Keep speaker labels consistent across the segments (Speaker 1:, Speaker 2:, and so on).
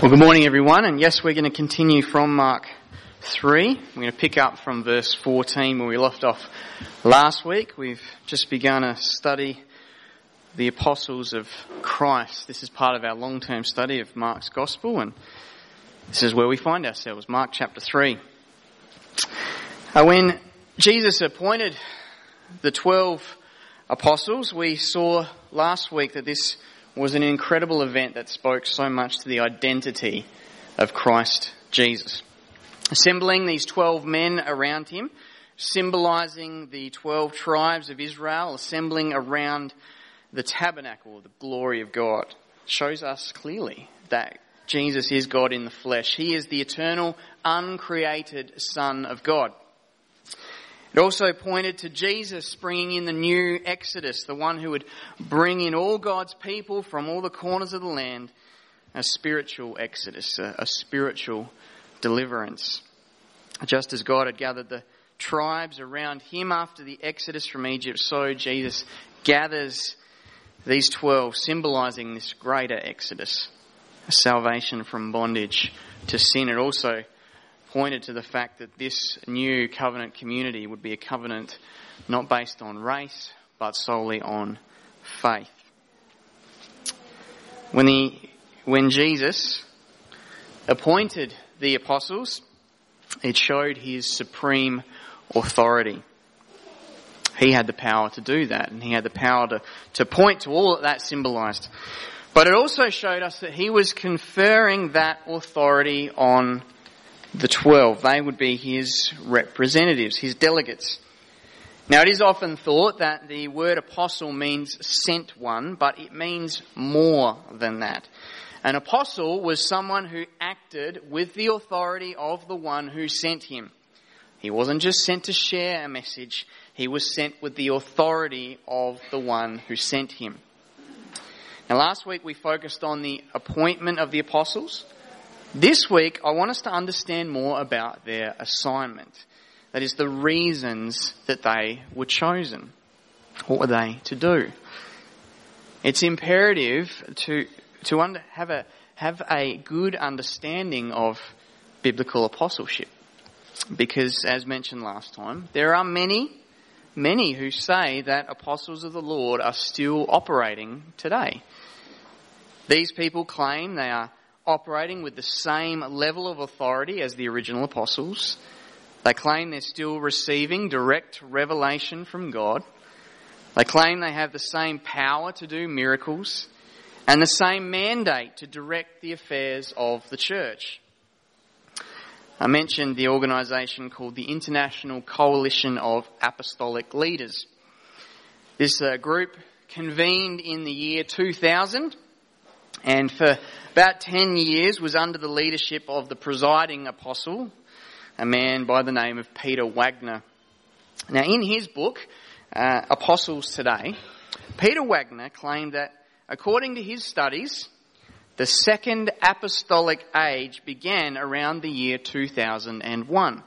Speaker 1: Well, good morning, everyone. And yes, we're going to continue from Mark 3. We're going to pick up from verse 14 where we left off last week. We've just begun a study the apostles of Christ. This is part of our long-term study of Mark's gospel and this is where we find ourselves, Mark chapter 3. Uh, when Jesus appointed the 12 apostles, we saw last week that this was an incredible event that spoke so much to the identity of Christ Jesus. Assembling these 12 men around him, symbolizing the 12 tribes of Israel, assembling around the tabernacle, the glory of God, shows us clearly that Jesus is God in the flesh. He is the eternal, uncreated Son of God. It also pointed to Jesus bringing in the new Exodus, the one who would bring in all God's people from all the corners of the land, a spiritual Exodus, a, a spiritual deliverance. Just as God had gathered the tribes around him after the Exodus from Egypt, so Jesus gathers these twelve, symbolizing this greater Exodus, a salvation from bondage to sin. It also pointed to the fact that this new covenant community would be a covenant not based on race, but solely on faith. When, he, when Jesus appointed the apostles, it showed his supreme authority. He had the power to do that, and he had the power to, to point to all that that symbolized. But it also showed us that he was conferring that authority on the twelve. They would be his representatives, his delegates. Now it is often thought that the word apostle means sent one, but it means more than that. An apostle was someone who acted with the authority of the one who sent him. He wasn't just sent to share a message, he was sent with the authority of the one who sent him. Now last week we focused on the appointment of the apostles. This week, I want us to understand more about their assignment. That is, the reasons that they were chosen. What were they to do? It's imperative to, to under, have, a, have a good understanding of biblical apostleship. Because, as mentioned last time, there are many, many who say that apostles of the Lord are still operating today. These people claim they are operating with the same level of authority as the original apostles. They claim they're still receiving direct revelation from God. They claim they have the same power to do miracles and the same mandate to direct the affairs of the church. I mentioned the organisation called the International Coalition of Apostolic Leaders. This uh, group convened in the year 2000 and for about 10 years was under the leadership of the presiding apostle, a man by the name of Peter Wagner. Now in his book, uh, Apostles Today, Peter Wagner claimed that according to his studies, the second apostolic age began around the year 2001.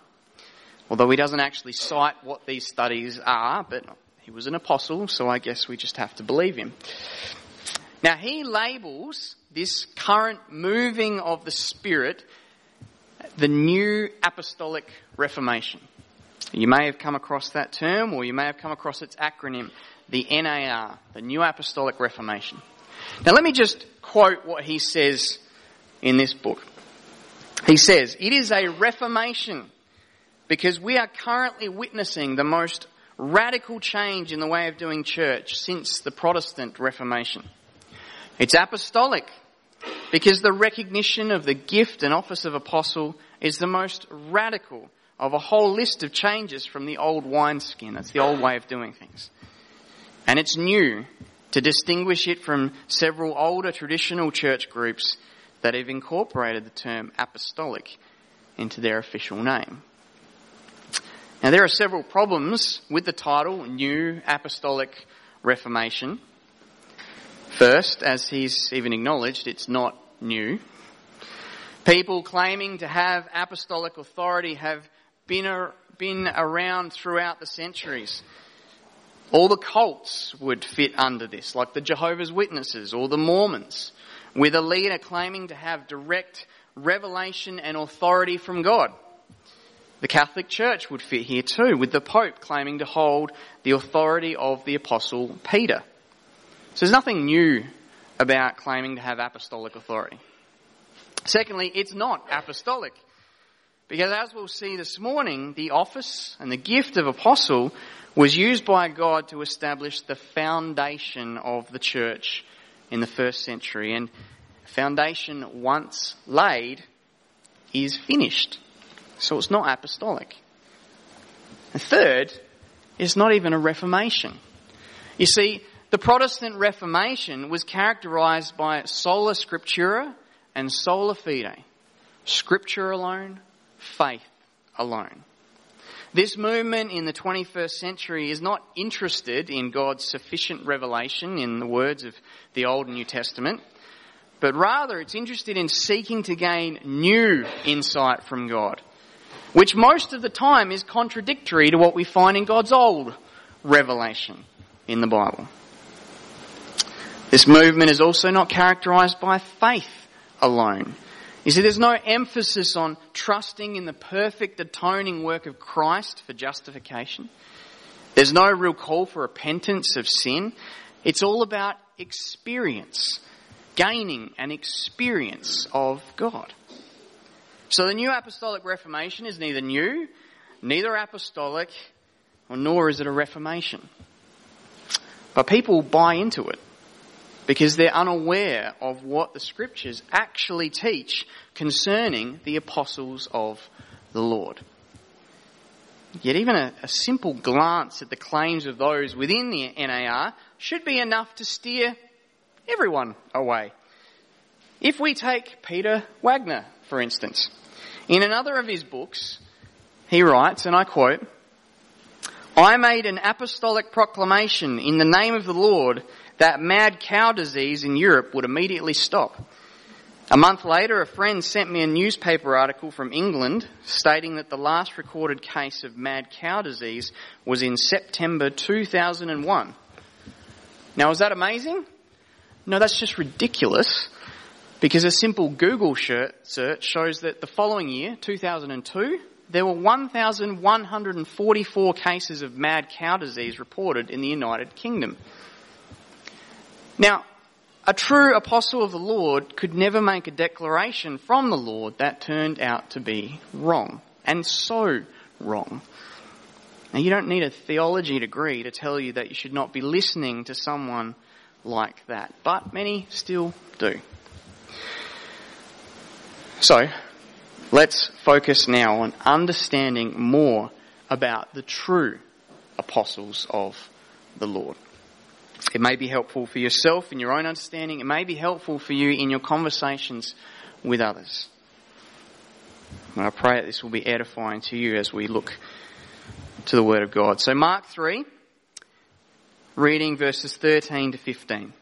Speaker 1: Although he doesn't actually cite what these studies are, but he was an apostle, so I guess we just have to believe him. Now he labels this current moving of the Spirit the new apostolic reformation. You may have come across that term or you may have come across its acronym, the NAR, the New Apostolic Reformation. Now let me just quote what he says in this book. He says, it is a reformation because we are currently witnessing the most radical change in the way of doing church since the Protestant Reformation. It's apostolic because the recognition of the gift and office of apostle is the most radical of a whole list of changes from the old wineskin. That's the old way of doing things. And it's new to distinguish it from several older traditional church groups that have incorporated the term apostolic into their official name. Now there are several problems with the title New Apostolic Reformation. First, as he's even acknowledged, it's not new. People claiming to have apostolic authority have been, a, been around throughout the centuries. All the cults would fit under this, like the Jehovah's Witnesses or the Mormons with a leader claiming to have direct revelation and authority from God. The Catholic Church would fit here too, with the Pope claiming to hold the authority of the Apostle Peter. So there's nothing new about claiming to have apostolic authority. Secondly, it's not apostolic. Because as we'll see this morning, the office and the gift of apostle was used by God to establish the foundation of the church in the first century. And foundation once laid is finished. So it's not apostolic. And third, it's not even a reformation. You see, the Protestant Reformation was characterized by sola scriptura and sola fide. Scripture alone, faith alone. This movement in the 21st century is not interested in God's sufficient revelation in the words of the Old and New Testament, but rather it's interested in seeking to gain new insight from God, which most of the time is contradictory to what we find in God's old revelation in the Bible. This movement is also not characterized by faith alone. You see, there's no emphasis on trusting in the perfect atoning work of Christ for justification. There's no real call for repentance of sin. It's all about experience, gaining an experience of God. So the New Apostolic Reformation is neither new, neither apostolic, nor is it a reformation. But people buy into it because they're unaware of what the scriptures actually teach concerning the apostles of the Lord. Yet even a, a, simple glance at the claims of those within the NAR should be enough to steer everyone away. If we take Peter Wagner, for instance, in another of his books, he writes, and I quote, I made an apostolic proclamation in the name of the Lord that mad cow disease in Europe would immediately stop. A month later, a friend sent me a newspaper article from England stating that the last recorded case of mad cow disease was in September 2001. Now, is that amazing? No, that's just ridiculous because a simple Google search shows that the following year, 2002, there were 1,144 cases of mad cow disease reported in the United Kingdom. Now, a true apostle of the Lord could never make a declaration from the Lord that turned out to be wrong. And so wrong. Now you don't need a theology degree to tell you that you should not be listening to someone like that. But many still do. So, let's focus now on understanding more about the true apostles of the Lord. It may be helpful for yourself in your own understanding. It may be helpful for you in your conversations with others. And I pray that this will be edifying to you as we look to the Word of God. So Mark 3, reading verses 13 to 15.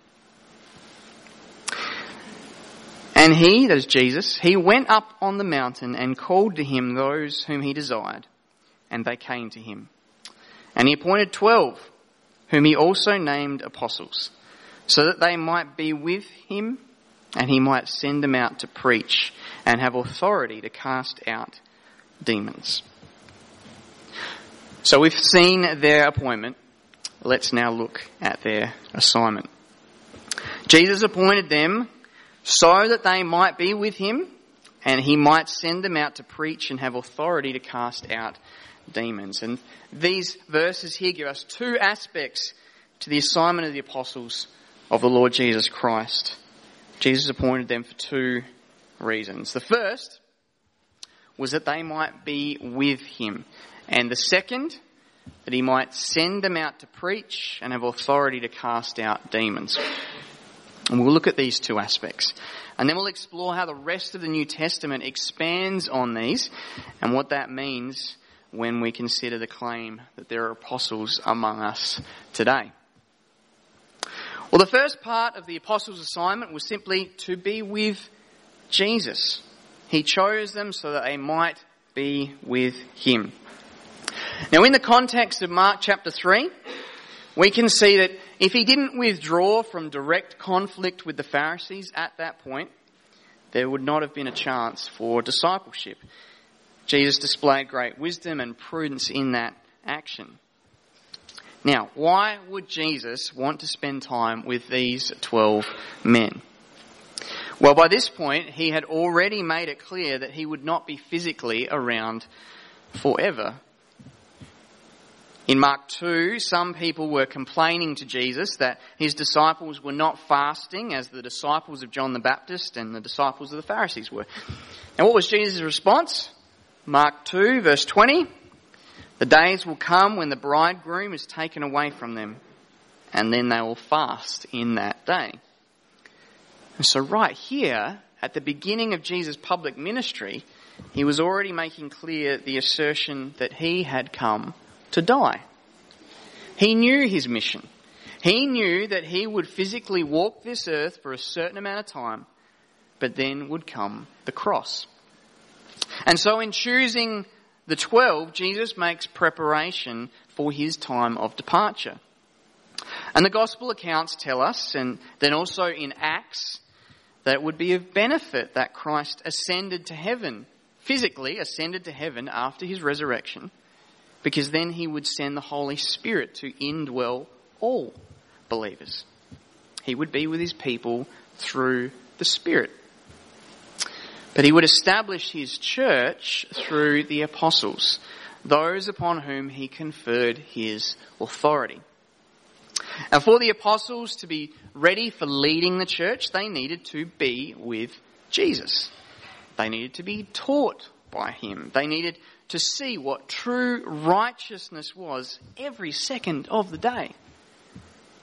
Speaker 1: And he, that is Jesus, he went up on the mountain and called to him those whom he desired, and they came to him. And he appointed twelve whom he also named apostles, so that they might be with him and he might send them out to preach and have authority to cast out demons. So we've seen their appointment. Let's now look at their assignment. Jesus appointed them so that they might be with him and he might send them out to preach and have authority to cast out demons. And these verses here give us two aspects to the assignment of the apostles of the Lord Jesus Christ. Jesus appointed them for two reasons. The first was that they might be with him. And the second, that he might send them out to preach and have authority to cast out demons. And we'll look at these two aspects. And then we'll explore how the rest of the New Testament expands on these and what that means when we consider the claim that there are apostles among us today. Well, the first part of the apostles' assignment was simply to be with Jesus. He chose them so that they might be with him. Now, in the context of Mark chapter 3, we can see that if he didn't withdraw from direct conflict with the Pharisees at that point, there would not have been a chance for discipleship. Jesus displayed great wisdom and prudence in that action. Now, why would Jesus want to spend time with these 12 men? Well, by this point, he had already made it clear that he would not be physically around forever. In Mark 2, some people were complaining to Jesus that his disciples were not fasting as the disciples of John the Baptist and the disciples of the Pharisees were. And what was Jesus' response? Mark 2, verse 20. The days will come when the bridegroom is taken away from them, and then they will fast in that day. And so, right here, at the beginning of Jesus' public ministry, he was already making clear the assertion that he had come to die. He knew his mission. He knew that he would physically walk this earth for a certain amount of time, but then would come the cross. And so in choosing the twelve, Jesus makes preparation for his time of departure. And the gospel accounts tell us, and then also in Acts, that it would be of benefit that Christ ascended to heaven, physically ascended to heaven after his resurrection, because then he would send the Holy Spirit to indwell all believers. He would be with his people through the Spirit. But he would establish his church through the apostles, those upon whom he conferred his authority. And for the apostles to be ready for leading the church, they needed to be with Jesus. They needed to be taught by him. They needed to see what true righteousness was every second of the day.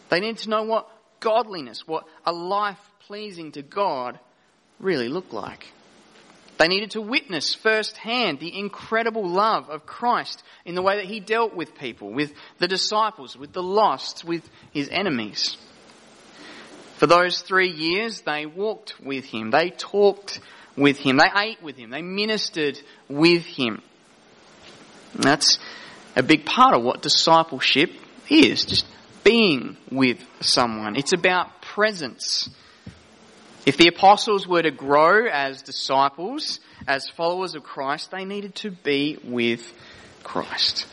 Speaker 1: They needed to know what godliness, what a life pleasing to God really looked like. They needed to witness firsthand the incredible love of Christ in the way that he dealt with people, with the disciples, with the lost, with his enemies. For those three years, they walked with him. They talked with him. They ate with him. They ministered with him. And that's a big part of what discipleship is. Just being with someone. It's about presence. If the apostles were to grow as disciples, as followers of Christ, they needed to be with Christ.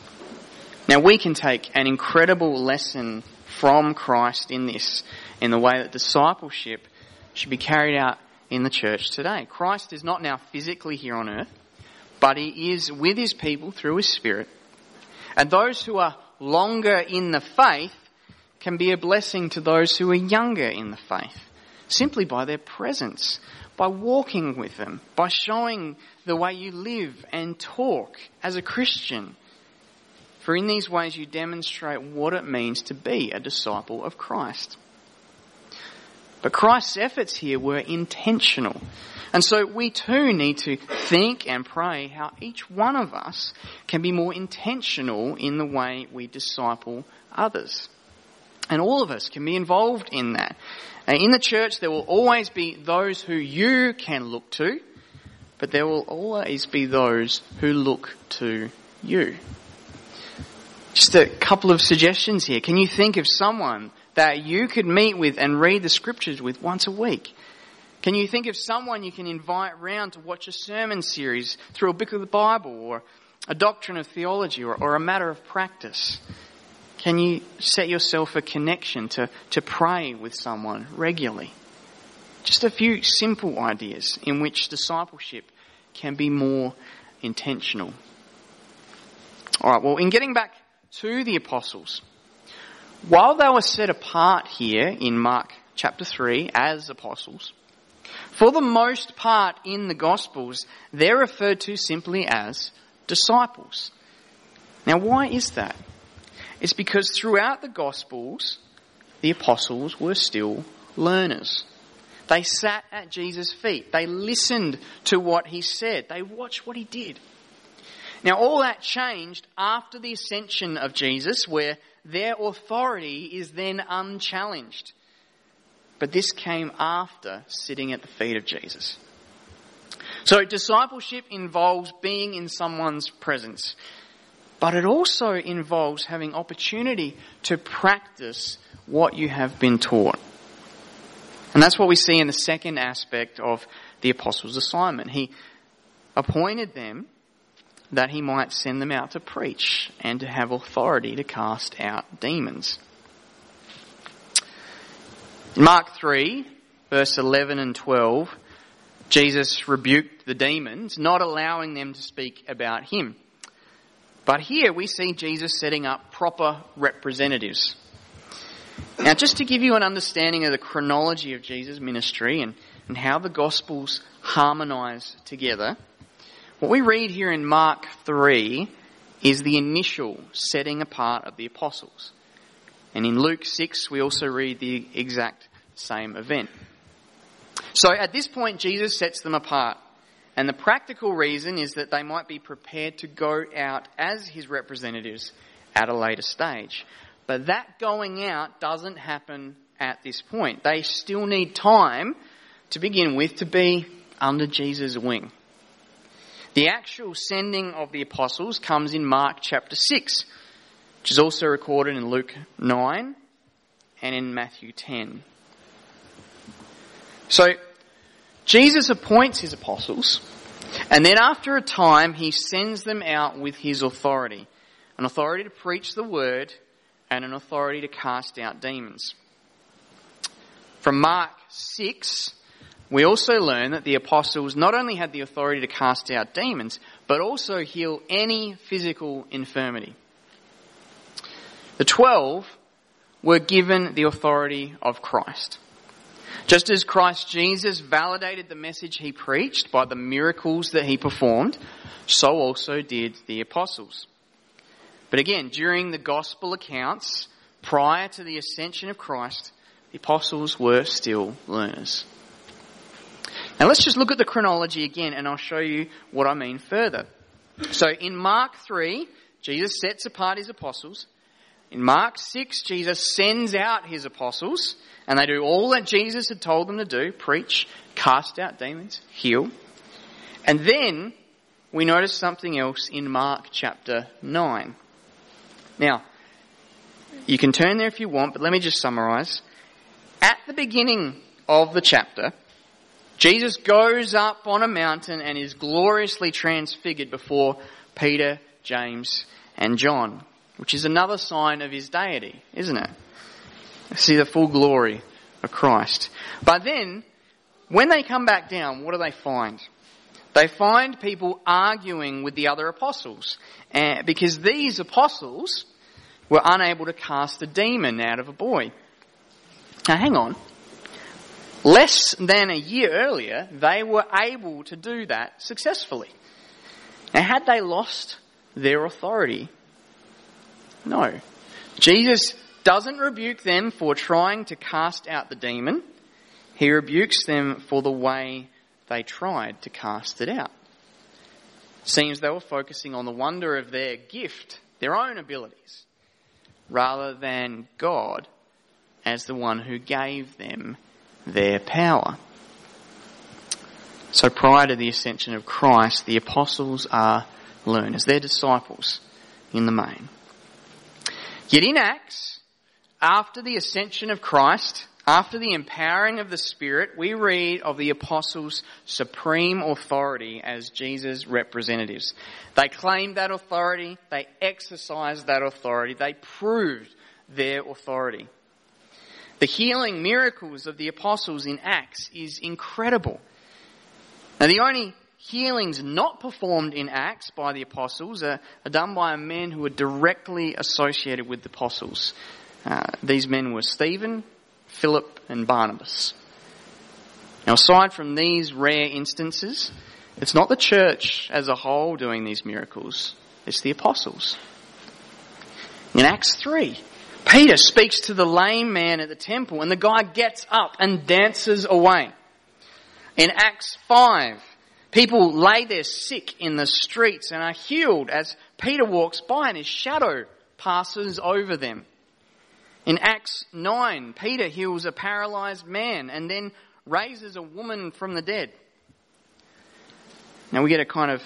Speaker 1: Now we can take an incredible lesson from Christ in this, in the way that discipleship should be carried out in the church today. Christ is not now physically here on earth, but he is with his people through his Spirit. And those who are longer in the faith can be a blessing to those who are younger in the faith simply by their presence, by walking with them, by showing the way you live and talk as a Christian. For in these ways you demonstrate what it means to be a disciple of Christ. But Christ's efforts here were intentional. And so we too need to think and pray how each one of us can be more intentional in the way we disciple others. And all of us can be involved in that. And in the church, there will always be those who you can look to, but there will always be those who look to you. Just a couple of suggestions here. Can you think of someone that you could meet with and read the scriptures with once a week? Can you think of someone you can invite round to watch a sermon series through a book of the Bible or a doctrine of theology or, or a matter of practice? Can you set yourself a connection to, to pray with someone regularly? Just a few simple ideas in which discipleship can be more intentional. Alright, well, in getting back to the apostles, while they were set apart here in Mark chapter 3 as apostles, for the most part in the Gospels, they're referred to simply as disciples. Now, why is that? Is because throughout the Gospels, the apostles were still learners. They sat at Jesus' feet. They listened to what he said. They watched what he did. Now, all that changed after the ascension of Jesus, where their authority is then unchallenged. But this came after sitting at the feet of Jesus. So, discipleship involves being in someone's presence but it also involves having opportunity to practice what you have been taught. And that's what we see in the second aspect of the apostles' assignment. He appointed them that he might send them out to preach and to have authority to cast out demons. In Mark 3, verse 11 and 12, Jesus rebuked the demons, not allowing them to speak about him. But here we see Jesus setting up proper representatives. Now, just to give you an understanding of the chronology of Jesus' ministry and, and how the Gospels harmonize together, what we read here in Mark 3 is the initial setting apart of the apostles. And in Luke 6, we also read the exact same event. So at this point, Jesus sets them apart. And the practical reason is that they might be prepared to go out as his representatives at a later stage. But that going out doesn't happen at this point. They still need time to begin with to be under Jesus' wing. The actual sending of the apostles comes in Mark chapter 6, which is also recorded in Luke 9 and in Matthew 10. So, Jesus appoints his apostles, and then after a time, he sends them out with his authority an authority to preach the word and an authority to cast out demons. From Mark 6, we also learn that the apostles not only had the authority to cast out demons, but also heal any physical infirmity. The twelve were given the authority of Christ. Just as Christ Jesus validated the message he preached by the miracles that he performed, so also did the apostles. But again, during the gospel accounts, prior to the ascension of Christ, the apostles were still learners. Now let's just look at the chronology again and I'll show you what I mean further. So in Mark 3, Jesus sets apart his apostles. In Mark 6, Jesus sends out his apostles and they do all that Jesus had told them to do preach, cast out demons, heal. And then we notice something else in Mark chapter 9. Now, you can turn there if you want, but let me just summarize. At the beginning of the chapter, Jesus goes up on a mountain and is gloriously transfigured before Peter, James, and John, which is another sign of his deity, isn't it? See the full glory of Christ. But then, when they come back down, what do they find? They find people arguing with the other apostles, uh, because these apostles were unable to cast a demon out of a boy. Now hang on. Less than a year earlier, they were able to do that successfully. Now, had they lost their authority? No. Jesus doesn't rebuke them for trying to cast out the demon. He rebukes them for the way they tried to cast it out. Seems they were focusing on the wonder of their gift, their own abilities, rather than God as the one who gave them their power. So prior to the ascension of Christ, the apostles are learners. They're disciples in the main. Yet in Acts, after the ascension of Christ, after the empowering of the Spirit, we read of the apostles' supreme authority as Jesus' representatives. They claimed that authority, they exercised that authority, they proved their authority. The healing miracles of the apostles in Acts is incredible. Now, the only healings not performed in Acts by the apostles are, are done by men who are directly associated with the apostles. Uh, these men were Stephen, Philip, and Barnabas. Now, aside from these rare instances, it's not the church as a whole doing these miracles, it's the apostles. In Acts 3, Peter speaks to the lame man at the temple and the guy gets up and dances away. In Acts 5, people lay there sick in the streets and are healed as Peter walks by and his shadow passes over them. In Acts 9, Peter heals a paralyzed man and then raises a woman from the dead. Now we get a kind of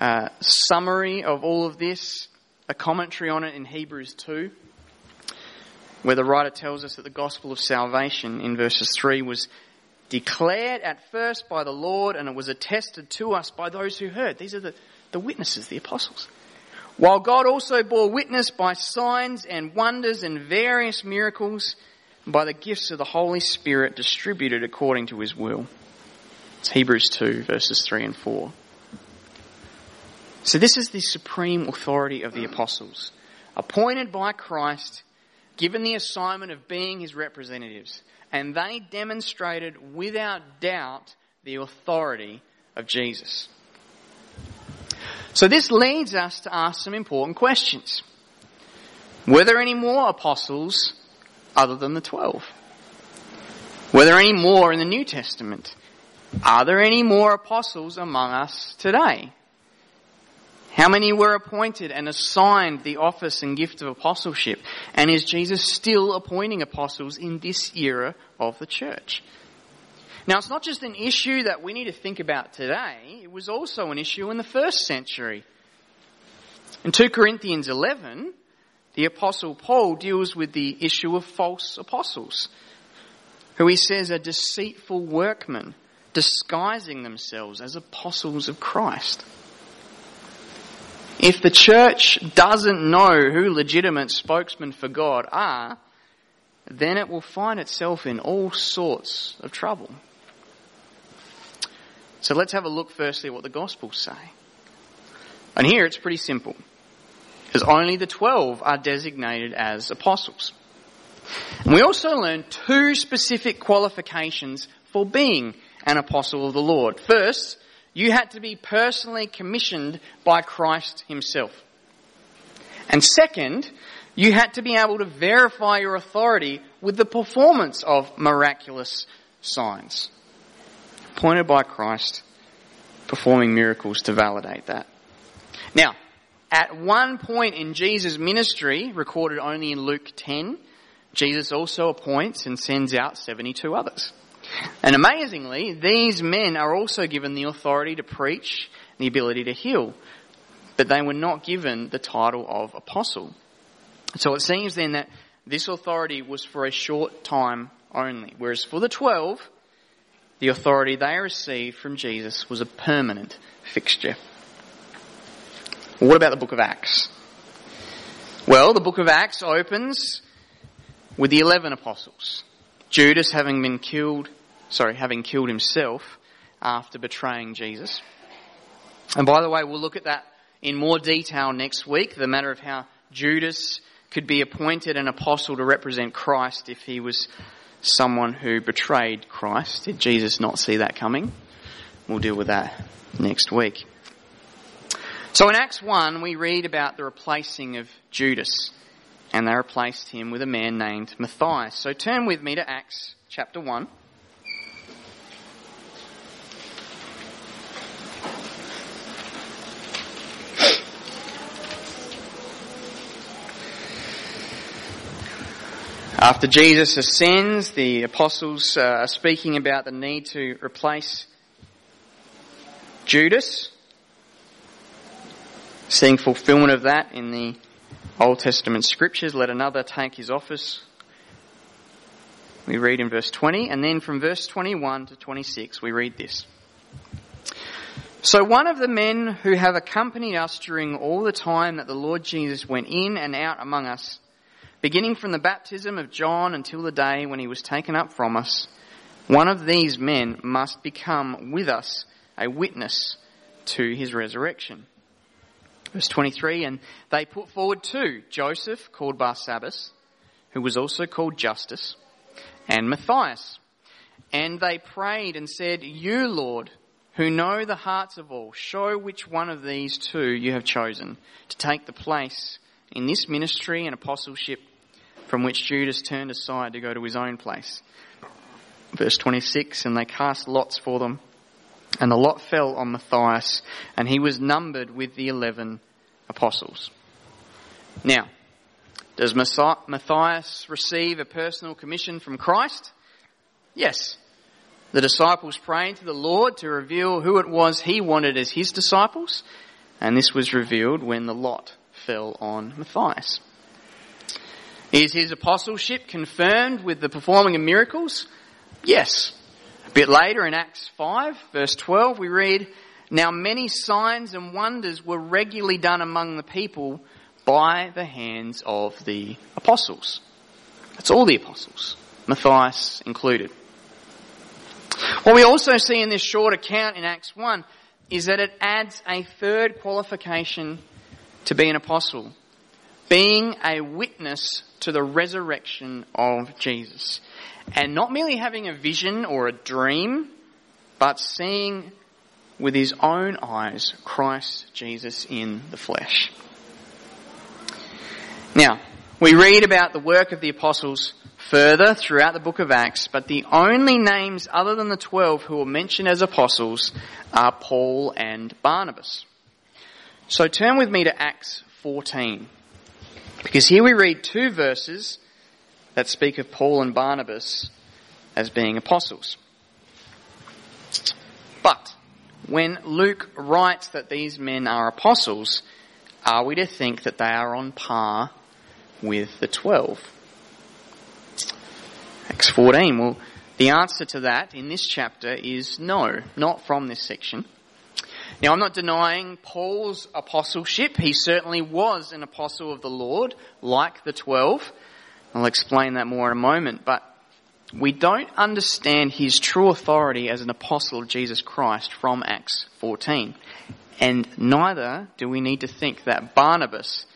Speaker 1: uh, summary of all of this, a commentary on it in Hebrews 2. where the writer tells us that the gospel of salvation in verses 3 was declared at first by the Lord and it was attested to us by those who heard. These are the, the witnesses, the apostles. While God also bore witness by signs and wonders and various miracles by the gifts of the Holy Spirit distributed according to his will. It's Hebrews 2 verses 3 and 4. So this is the supreme authority of the apostles, appointed by Christ, given the assignment of being his representatives, and they demonstrated without doubt the authority of Jesus. So this leads us to ask some important questions. Were there any more apostles other than the twelve? Were there any more in the New Testament? Are there any more apostles among us today? How many were appointed and assigned the office and gift of apostleship? And is Jesus still appointing apostles in this era of the church? Now, it's not just an issue that we need to think about today, it was also an issue in the first century. In 2 Corinthians 11, the Apostle Paul deals with the issue of false apostles, who he says are deceitful workmen, disguising themselves as apostles of Christ. If the church doesn't know who legitimate spokesmen for God are, then it will find itself in all sorts of trouble. So let's have a look firstly at what the Gospels say. And here it's pretty simple. Because only the twelve are designated as apostles. And we also learn two specific qualifications for being an apostle of the Lord. First, you had to be personally commissioned by Christ himself. And second, you had to be able to verify your authority with the performance of miraculous signs appointed by Christ, performing miracles to validate that. Now, at one point in Jesus' ministry, recorded only in Luke 10, Jesus also appoints and sends out 72 others. And amazingly, these men are also given the authority to preach, and the ability to heal, but they were not given the title of apostle. So it seems then that this authority was for a short time only, whereas for the twelve, the authority they received from Jesus was a permanent fixture. What about the book of Acts? Well, the book of Acts opens with the eleven apostles. Judas having been killed, sorry, having killed himself after betraying Jesus. And by the way, we'll look at that in more detail next week, the matter of how Judas could be appointed an apostle to represent Christ if he was someone who betrayed Christ. Did Jesus not see that coming? We'll deal with that next week. So in Acts 1, we read about the replacing of Judas, and they replaced him with a man named Matthias. So turn with me to Acts chapter 1. After Jesus ascends, the apostles uh, are speaking about the need to replace Judas, seeing fulfillment of that in the Old Testament scriptures. Let another take his office. We read in verse 20, and then from verse 21 to 26, we read this. So one of the men who have accompanied us during all the time that the Lord Jesus went in and out among us, beginning from the baptism of John until the day when he was taken up from us, one of these men must become with us a witness to his resurrection. Verse 23, and they put forward two, Joseph, called Barsabbas, who was also called Justus, and Matthias. And they prayed and said, You, Lord, who know the hearts of all, show which one of these two you have chosen to take the place in this ministry and apostleship from which Judas turned aside to go to his own place. Verse 26, and they cast lots for them, and the lot fell on Matthias, and he was numbered with the eleven apostles. Now, does Matthias receive a personal commission from Christ? Yes. The disciples prayed to the Lord to reveal who it was he wanted as his disciples, and this was revealed when the lot fell on Matthias. Is his apostleship confirmed with the performing of miracles? Yes. A bit later in Acts 5 verse 12 we read, Now many signs and wonders were regularly done among the people by the hands of the apostles. That's all the apostles, Matthias included. What we also see in this short account in Acts 1 is that it adds a third qualification to be an apostle. Being a witness to the resurrection of Jesus. And not merely having a vision or a dream, but seeing with his own eyes Christ Jesus in the flesh. Now, we read about the work of the apostles further throughout the book of Acts, but the only names other than the twelve who are mentioned as apostles are Paul and Barnabas. So turn with me to Acts 14. Because here we read two verses that speak of Paul and Barnabas as being apostles. But when Luke writes that these men are apostles, are we to think that they are on par with the twelve? Acts 14. Well, the answer to that in this chapter is no, not from this section. Now, I'm not denying Paul's apostleship. He certainly was an apostle of the Lord, like the twelve. I'll explain that more in a moment, but we don't understand his true authority as an apostle of Jesus Christ from Acts 14. And neither do we need to think that Barnabas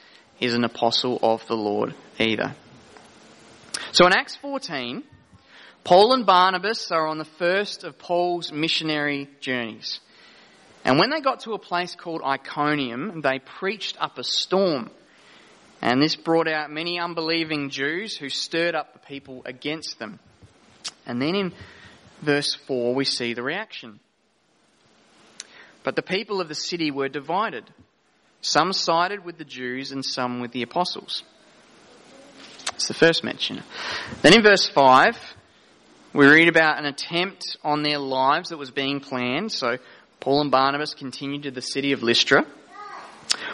Speaker 1: is an apostle of the Lord either. So in Acts 14, Paul and Barnabas are on the first of Paul's missionary journeys. And when they got to a place called Iconium, they preached up a storm. And this brought out many unbelieving Jews who stirred up the people against them. And then in verse 4, we see the reaction. But the people of the city were divided. Some sided with the Jews and some with the apostles. It's the first mention. Then in verse 5, we read about an attempt on their lives that was being planned. So Paul and Barnabas continued to the city of Lystra.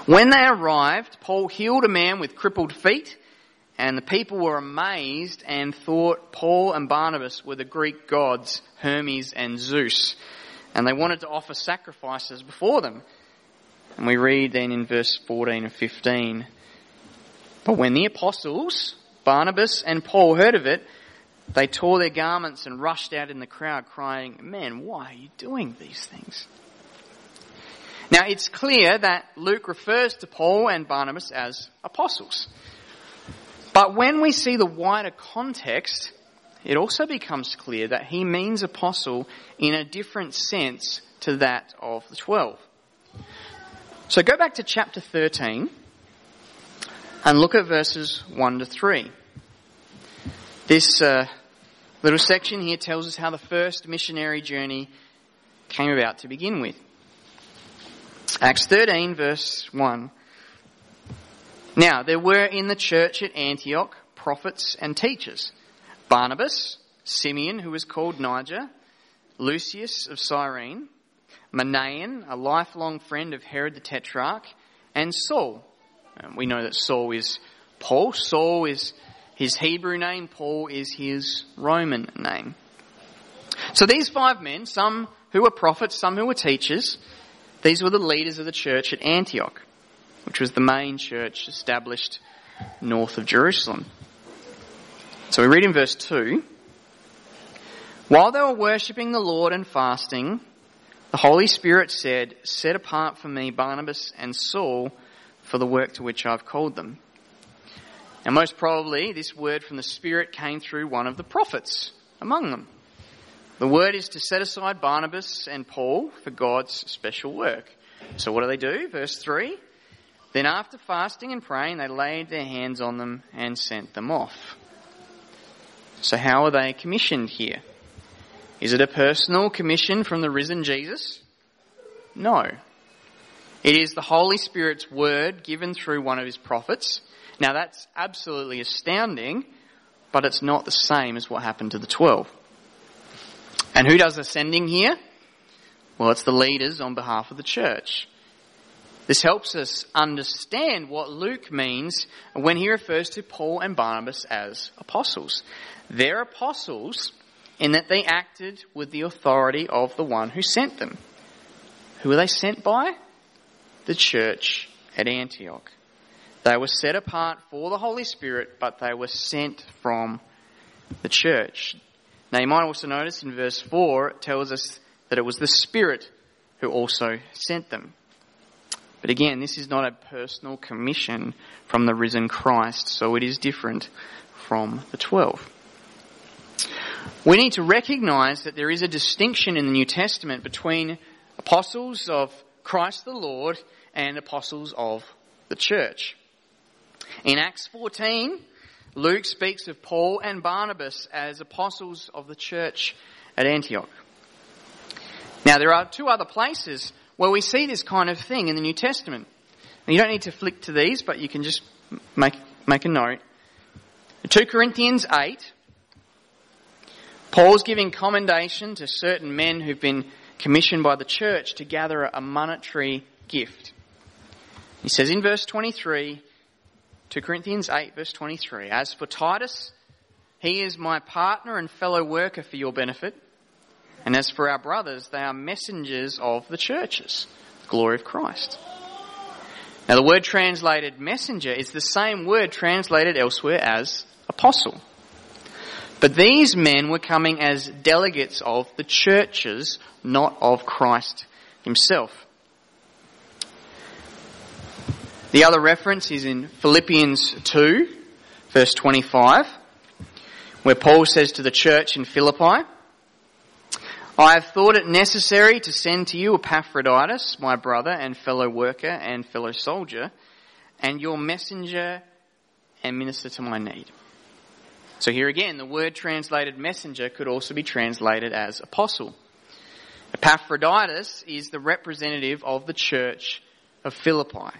Speaker 1: When they arrived, Paul healed a man with crippled feet, and the people were amazed and thought Paul and Barnabas were the Greek gods Hermes and Zeus, and they wanted to offer sacrifices before them. And we read then in verse 14 and 15, But when the apostles Barnabas and Paul heard of it, they tore their garments and rushed out in the crowd crying, Man, why are you doing these things? Now it's clear that Luke refers to Paul and Barnabas as apostles. But when we see the wider context, it also becomes clear that he means apostle in a different sense to that of the twelve. So go back to chapter 13 and look at verses 1 to 3. This uh, little section here tells us how the first missionary journey came about to begin with. Acts 13, verse 1. Now, there were in the church at Antioch prophets and teachers Barnabas, Simeon, who was called Niger, Lucius of Cyrene, Manaen, a lifelong friend of Herod the Tetrarch, and Saul. We know that Saul is Paul. Saul is his Hebrew name, Paul is his Roman name. So these five men, some who were prophets, some who were teachers, these were the leaders of the church at Antioch, which was the main church established north of Jerusalem. So we read in verse 2 While they were worshipping the Lord and fasting, the Holy Spirit said, Set apart for me Barnabas and Saul for the work to which I've called them. And most probably, this word from the Spirit came through one of the prophets among them. The word is to set aside Barnabas and Paul for God's special work. So what do they do? Verse 3. Then after fasting and praying, they laid their hands on them and sent them off. So how are they commissioned here? Is it a personal commission from the risen Jesus? No. It is the Holy Spirit's word given through one of his prophets now that's absolutely astounding, but it's not the same as what happened to the twelve. And who does the sending here? Well, it's the leaders on behalf of the church. This helps us understand what Luke means when he refers to Paul and Barnabas as apostles. They're apostles in that they acted with the authority of the one who sent them. Who were they sent by? The church at Antioch. They were set apart for the Holy Spirit, but they were sent from the church. Now you might also notice in verse 4, it tells us that it was the Spirit who also sent them. But again, this is not a personal commission from the risen Christ, so it is different from the twelve. We need to recognize that there is a distinction in the New Testament between apostles of Christ the Lord and apostles of the church. In Acts 14, Luke speaks of Paul and Barnabas as apostles of the church at Antioch. Now, there are two other places where we see this kind of thing in the New Testament. You don't need to flick to these, but you can just make, make a note. 2 Corinthians 8, Paul's giving commendation to certain men who've been commissioned by the church to gather a monetary gift. He says in verse 23, 2 Corinthians 8 verse 23, As for Titus, he is my partner and fellow worker for your benefit. And as for our brothers, they are messengers of the churches, the glory of Christ. Now the word translated messenger is the same word translated elsewhere as apostle. But these men were coming as delegates of the churches, not of Christ himself. The other reference is in Philippians 2, verse 25, where Paul says to the church in Philippi, I have thought it necessary to send to you Epaphroditus, my brother and fellow worker and fellow soldier, and your messenger and minister to my need. So here again, the word translated messenger could also be translated as apostle. Epaphroditus is the representative of the church of Philippi.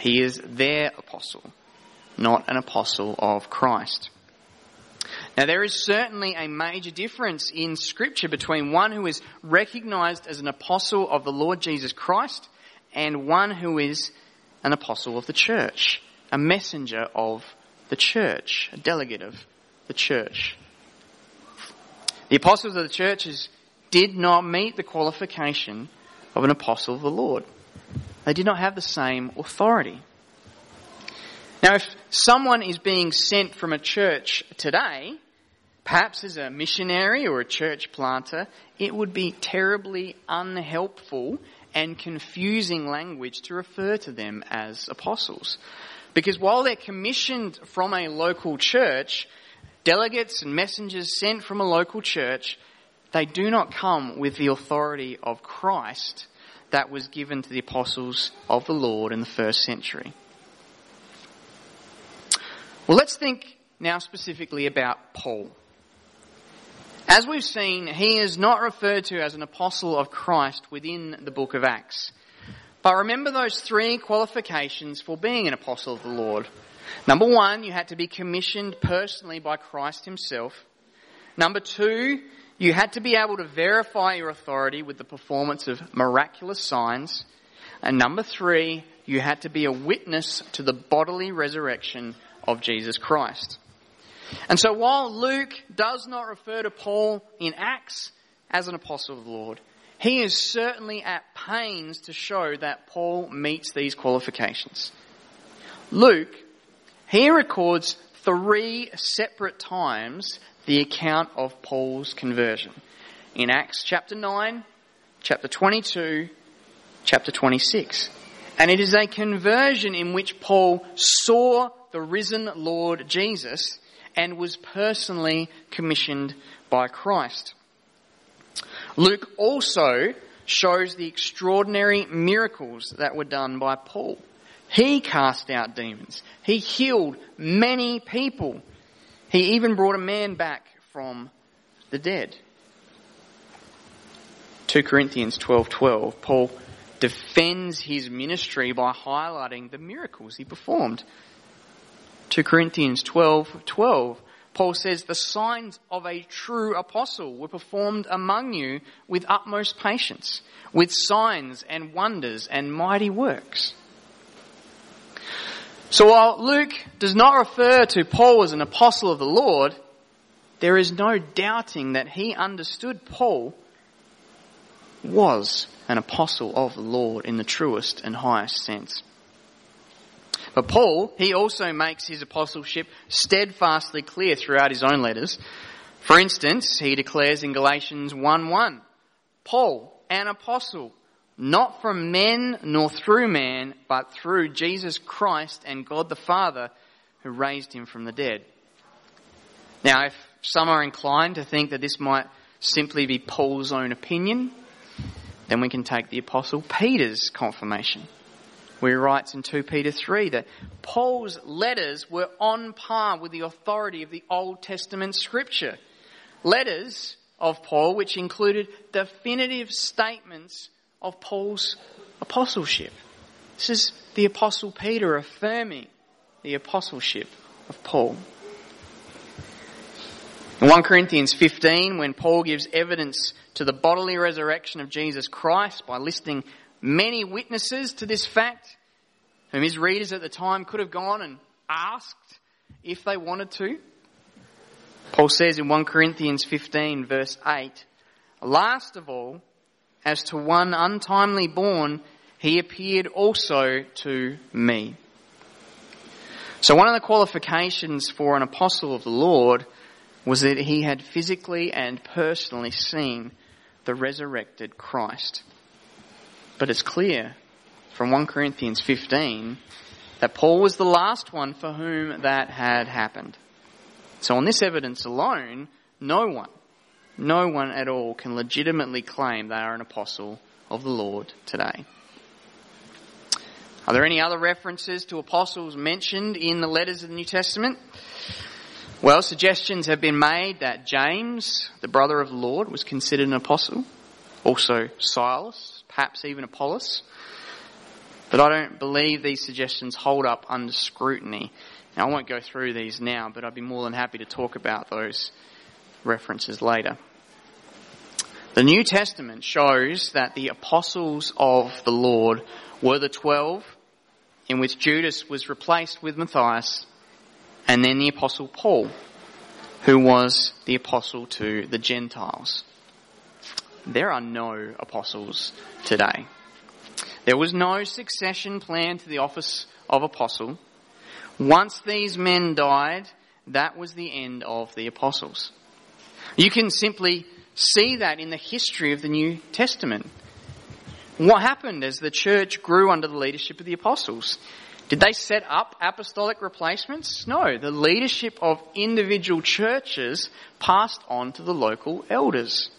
Speaker 1: He is their apostle, not an apostle of Christ. Now, there is certainly a major difference in Scripture between one who is recognized as an apostle of the Lord Jesus Christ and one who is an apostle of the church, a messenger of the church, a delegate of the church. The apostles of the churches did not meet the qualification of an apostle of the Lord. They did not have the same authority. Now, if someone is being sent from a church today, perhaps as a missionary or a church planter, it would be terribly unhelpful and confusing language to refer to them as apostles. Because while they're commissioned from a local church, delegates and messengers sent from a local church, they do not come with the authority of Christ that was given to the apostles of the Lord in the first century. Well, let's think now specifically about Paul. As we've seen, he is not referred to as an apostle of Christ within the book of Acts. But remember those three qualifications for being an apostle of the Lord. Number one, you had to be commissioned personally by Christ himself. Number two, you had to be able to verify your authority with the performance of miraculous signs. And number three, you had to be a witness to the bodily resurrection of Jesus Christ. And so while Luke does not refer to Paul in Acts as an apostle of the Lord, he is certainly at pains to show that Paul meets these qualifications. Luke, he records three separate times the account of Paul's conversion. In Acts chapter 9, chapter 22, chapter 26. And it is a conversion in which Paul saw the risen Lord Jesus and was personally commissioned by Christ. Luke also shows the extraordinary miracles that were done by Paul. He cast out demons. He healed many people. He even brought a man back from the dead. 2 Corinthians 12:12 Paul defends his ministry by highlighting the miracles he performed. 2 Corinthians 12, 12, Paul says, the signs of a true apostle were performed among you with utmost patience, with signs and wonders and mighty works. So while Luke does not refer to Paul as an apostle of the Lord, there is no doubting that he understood Paul was an apostle of the Lord in the truest and highest sense. But Paul, he also makes his apostleship steadfastly clear throughout his own letters. For instance, he declares in Galatians 1:1, Paul, an apostle, not from men nor through man, but through Jesus Christ and God the Father who raised him from the dead. Now, if some are inclined to think that this might simply be Paul's own opinion, then we can take the apostle Peter's confirmation where he writes in 2 Peter 3 that Paul's letters were on par with the authority of the Old Testament scripture. Letters of Paul which included definitive statements of Paul's apostleship. This is the apostle Peter affirming the apostleship of Paul. In 1 Corinthians 15, when Paul gives evidence to the bodily resurrection of Jesus Christ by listing many witnesses to this fact, whom his readers at the time could have gone and asked if they wanted to. Paul says in 1 Corinthians 15 verse 8, Last of all, as to one untimely born, he appeared also to me. So one of the qualifications for an apostle of the Lord was that he had physically and personally seen the resurrected Christ. But it's clear from 1 Corinthians 15 that Paul was the last one for whom that had happened. So on this evidence alone, no one, no one at all can legitimately claim they are an apostle of the Lord today. Are there any other references to apostles mentioned in the letters of the New Testament? Well, suggestions have been made that James, the brother of the Lord, was considered an apostle. Also Silas, perhaps even Apollos. But I don't believe these suggestions hold up under scrutiny. Now, I won't go through these now, but I'd be more than happy to talk about those references later. The New Testament shows that the apostles of the Lord were the twelve, in which Judas was replaced with Matthias, and then the apostle Paul, who was the apostle to the Gentiles. There are no apostles today. There was no succession plan to the office of apostle. Once these men died, that was the end of the apostles. You can simply see that in the history of the New Testament. What happened as the church grew under the leadership of the apostles? Did they set up apostolic replacements? No. The leadership of individual churches passed on to the local elders.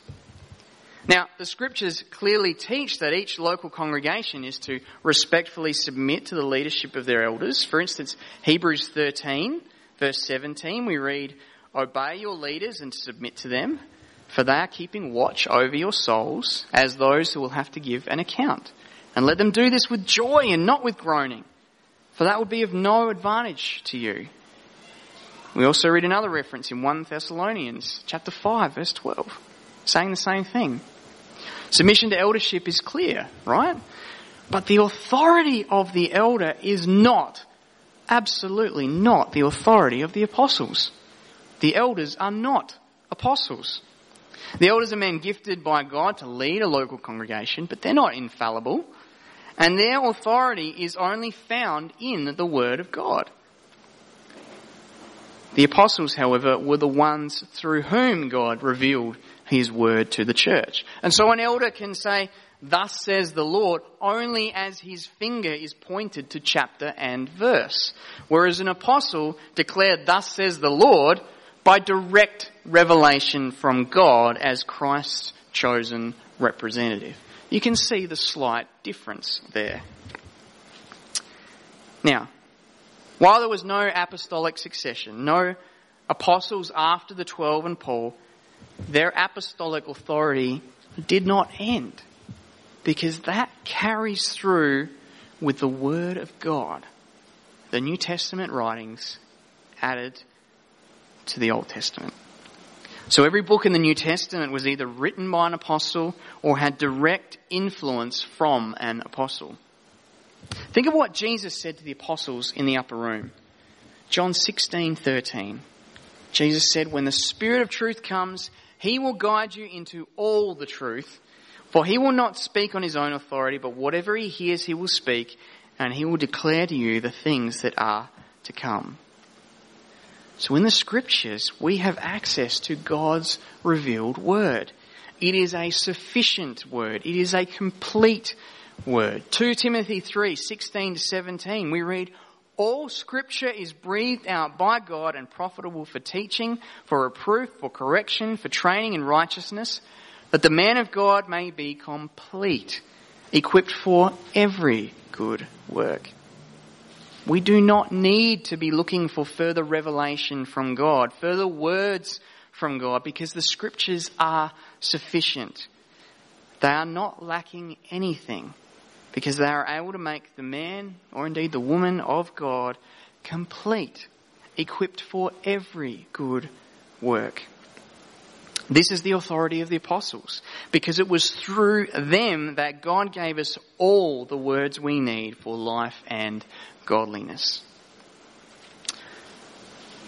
Speaker 1: Now, the scriptures clearly teach that each local congregation is to respectfully submit to the leadership of their elders. For instance, Hebrews 13, verse 17, we read, Obey your leaders and submit to them, for they are keeping watch over your souls as those who will have to give an account. And let them do this with joy and not with groaning, for that would be of no advantage to you. We also read another reference in 1 Thessalonians chapter 5 verse 12, saying the same thing. Submission to eldership is clear, right? But the authority of the elder is not, absolutely not the authority of the apostles. The elders are not apostles. The elders are men gifted by God to lead a local congregation, but they're not infallible. And their authority is only found in the Word of God. The apostles, however, were the ones through whom God revealed his word to the church. And so an elder can say, thus says the Lord, only as his finger is pointed to chapter and verse. Whereas an apostle declared, thus says the Lord, by direct revelation from God as Christ's chosen representative. You can see the slight difference there. Now, while there was no apostolic succession, no apostles after the twelve and Paul, their apostolic authority did not end because that carries through with the Word of God. The New Testament writings added to the Old Testament. So every book in the New Testament was either written by an apostle or had direct influence from an apostle. Think of what Jesus said to the apostles in the upper room. John 16:13. Jesus said, "When the Spirit of truth comes, he will guide you into all the truth, for he will not speak on his own authority, but whatever he hears he will speak, and he will declare to you the things that are to come." So in the scriptures, we have access to God's revealed word. It is a sufficient word. It is a complete word. 2 Timothy 3, 16 to 17, we read, all scripture is breathed out by God and profitable for teaching, for reproof, for correction, for training in righteousness, that the man of God may be complete, equipped for every good work. We do not need to be looking for further revelation from God, further words from God, because the scriptures are sufficient. They are not lacking anything, because they are able to make the man, or indeed the woman of God, complete, equipped for every good work. This is the authority of the apostles, because it was through them that God gave us all the words we need for life and godliness.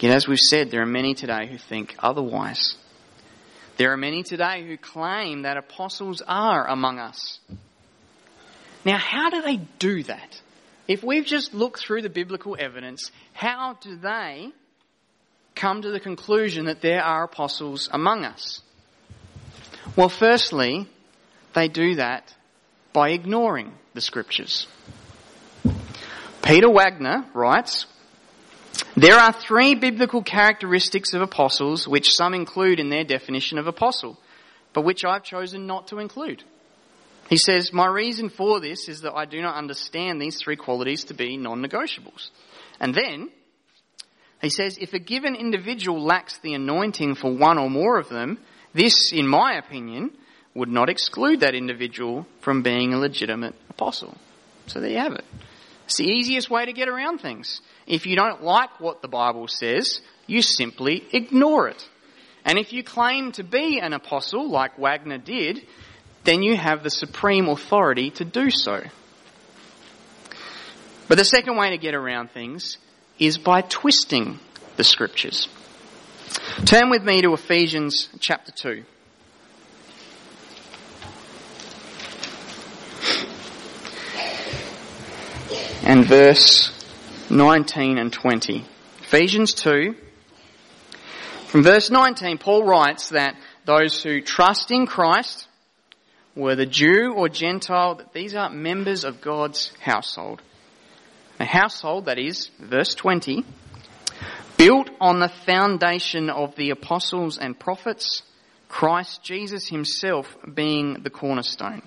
Speaker 1: Yet, as we've said, there are many today who think otherwise. There are many today who claim that apostles are among us. Now, how do they do that? If we've just looked through the biblical evidence, how do they come to the conclusion that there are apostles among us? Well, firstly, they do that by ignoring the scriptures. Peter Wagner writes, there are three biblical characteristics of apostles which some include in their definition of apostle, but which I've chosen not to include. He says, My reason for this is that I do not understand these three qualities to be non negotiables. And then, he says, if a given individual lacks the anointing for one or more of them, this, in my opinion, would not exclude that individual from being a legitimate apostle. So there you have it. It's the easiest way to get around things. If you don't like what the Bible says, you simply ignore it. And if you claim to be an apostle, like Wagner did, then you have the supreme authority to do so. But the second way to get around things is by twisting the scriptures. Turn with me to Ephesians chapter 2. and verse 19 and 20. Ephesians 2. From verse 19, Paul writes that those who trust in Christ, whether Jew or Gentile, that these are members of God's household. A household that is, verse 20, built on the foundation of the apostles and prophets, Christ Jesus himself being the cornerstone.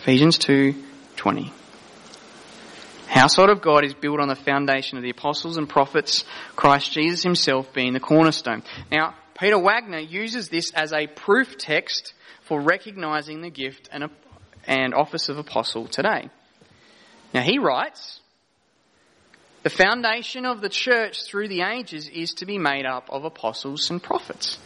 Speaker 1: Ephesians 2:20 household of God is built on the foundation of the apostles and prophets, Christ Jesus himself being the cornerstone. Now, Peter Wagner uses this as a proof text for recognizing the gift and, and office of apostle today. Now, he writes, the foundation of the church through the ages is to be made up of apostles and prophets.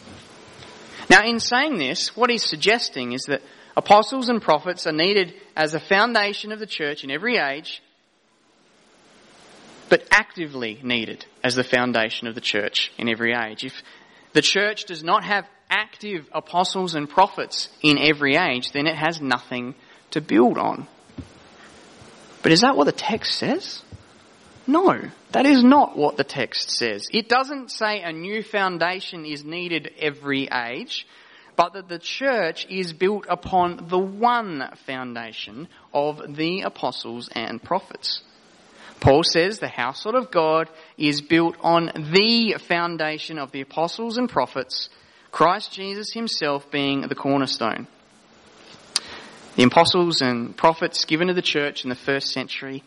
Speaker 1: Now, in saying this, what he's suggesting is that apostles and prophets are needed as a foundation of the church in every age but actively needed as the foundation of the church in every age. If the church does not have active apostles and prophets in every age, then it has nothing to build on. But is that what the text says? No, that is not what the text says. It doesn't say a new foundation is needed every age, but that the church is built upon the one foundation of the apostles and prophets. Paul says the household of God is built on the foundation of the apostles and prophets, Christ Jesus himself being the cornerstone. The apostles and prophets given to the church in the first century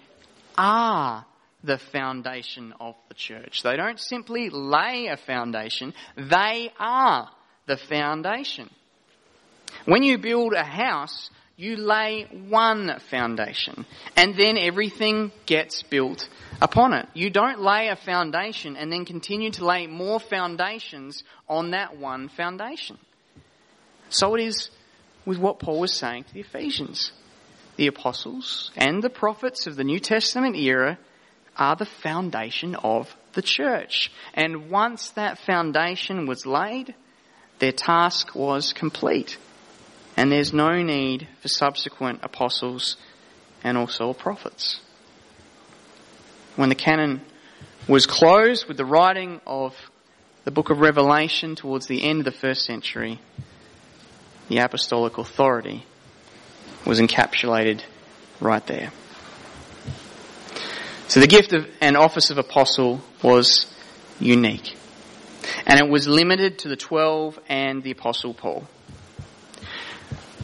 Speaker 1: are the foundation of the church. They don't simply lay a foundation, they are the foundation. When you build a house, You lay one foundation and then everything gets built upon it. You don't lay a foundation and then continue to lay more foundations on that one foundation. So it is with what Paul was saying to the Ephesians. The apostles and the prophets of the New Testament era are the foundation of the church. And once that foundation was laid, their task was complete. And there's no need for subsequent apostles and also prophets. When the canon was closed with the writing of the book of Revelation towards the end of the first century, the apostolic authority was encapsulated right there. So the gift of an office of apostle was unique. And it was limited to the twelve and the apostle Paul.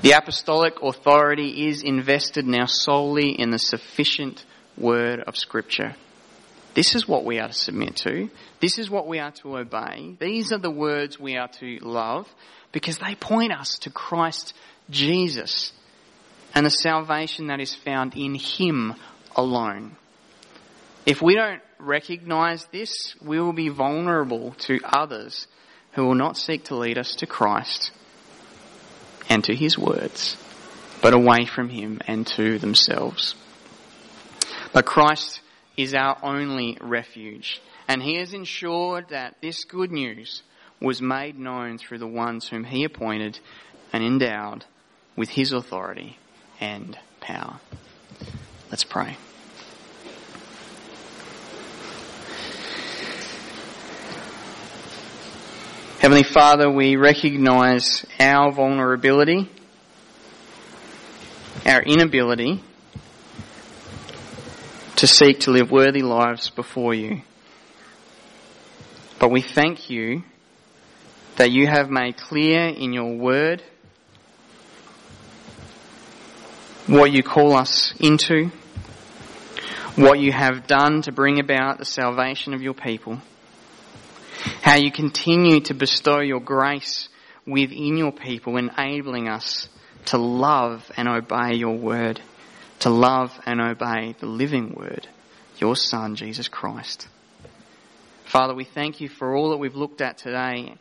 Speaker 1: The apostolic authority is invested now solely in the sufficient word of scripture. This is what we are to submit to. This is what we are to obey. These are the words we are to love because they point us to Christ Jesus and the salvation that is found in Him alone. If we don't recognize this, we will be vulnerable to others who will not seek to lead us to Christ and to His words, but away from Him and to themselves. But Christ is our only refuge, and He has ensured that this good news was made known through the ones whom He appointed and endowed with His authority and power. Let's pray. Heavenly Father, we recognize our vulnerability, our inability to seek to live worthy lives before you. But we thank you that you have made clear in your word what you call us into, what you have done to bring about the salvation of your people how you continue to bestow your grace within your people, enabling us to love and obey your word, to love and obey the living word, your Son, Jesus Christ. Father, we thank you for all that we've looked at today,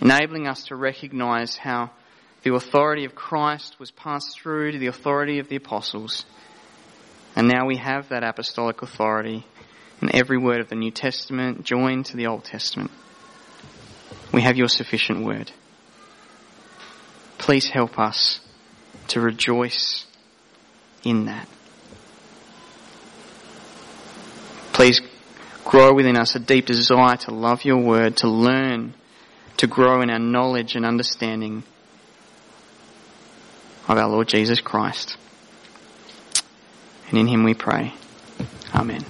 Speaker 1: enabling us to recognize how the authority of Christ was passed through to the authority of the apostles. And now we have that apostolic authority and every word of the New Testament joined to the Old Testament. We have your sufficient word. Please help us to rejoice in that. Please grow within us a deep desire to love your word, to learn, to grow in our knowledge and understanding of our Lord Jesus Christ. And in him we pray. Amen.